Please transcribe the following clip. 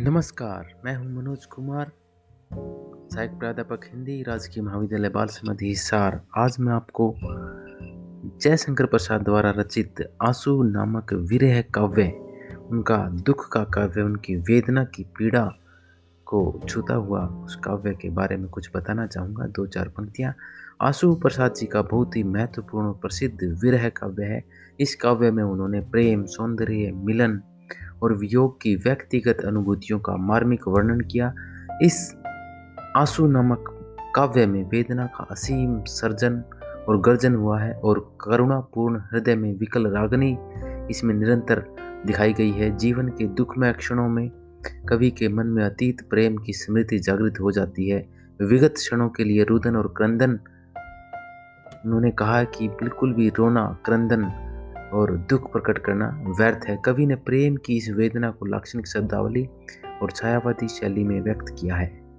नमस्कार, मैं हूँ मनोज कुमार, सहायक प्राध्यापक हिंदी राजकीय महाविद्यालय बाल समाधि हिसार। आज मैं आपको जयशंकर प्रसाद द्वारा रचित आँसू नामक विरह काव्य, उनका दुख का काव्य, उनकी वेदना की पीड़ा को छूता हुआ उस काव्य के बारे में कुछ बताना चाहूँगा। दो चार पंक्तियाँ। आँसू प्रसाद जी का बहुत ही महत्वपूर्ण प्रसिद्ध विरह काव्य है। इस काव्य में उन्होंने प्रेम, सौंदर्य, मिलन और वियोग की व्यक्तिगत अनुभूतियों का मार्मिक वर्णन किया। इस आँसू नामक काव्य में वेदना का असीम सर्जन और गर्जन हुआ है और करुणापूर्ण हृदय में विकल रागनी इसमें निरंतर दिखाई गई है। जीवन के दुखमय क्षणों में कवि के मन में अतीत प्रेम की स्मृति जागृत हो जाती है। विगत क्षणों के लिए रुदन और क्रंदन, उन्होंने कहा कि बिल्कुल भी रोना क्रंदन और दुख प्रकट करना व्यर्थ है। कवि ने प्रेम की इस वेदना को लाक्षणिक शब्दावली और छायावादी शैली में व्यक्त किया है।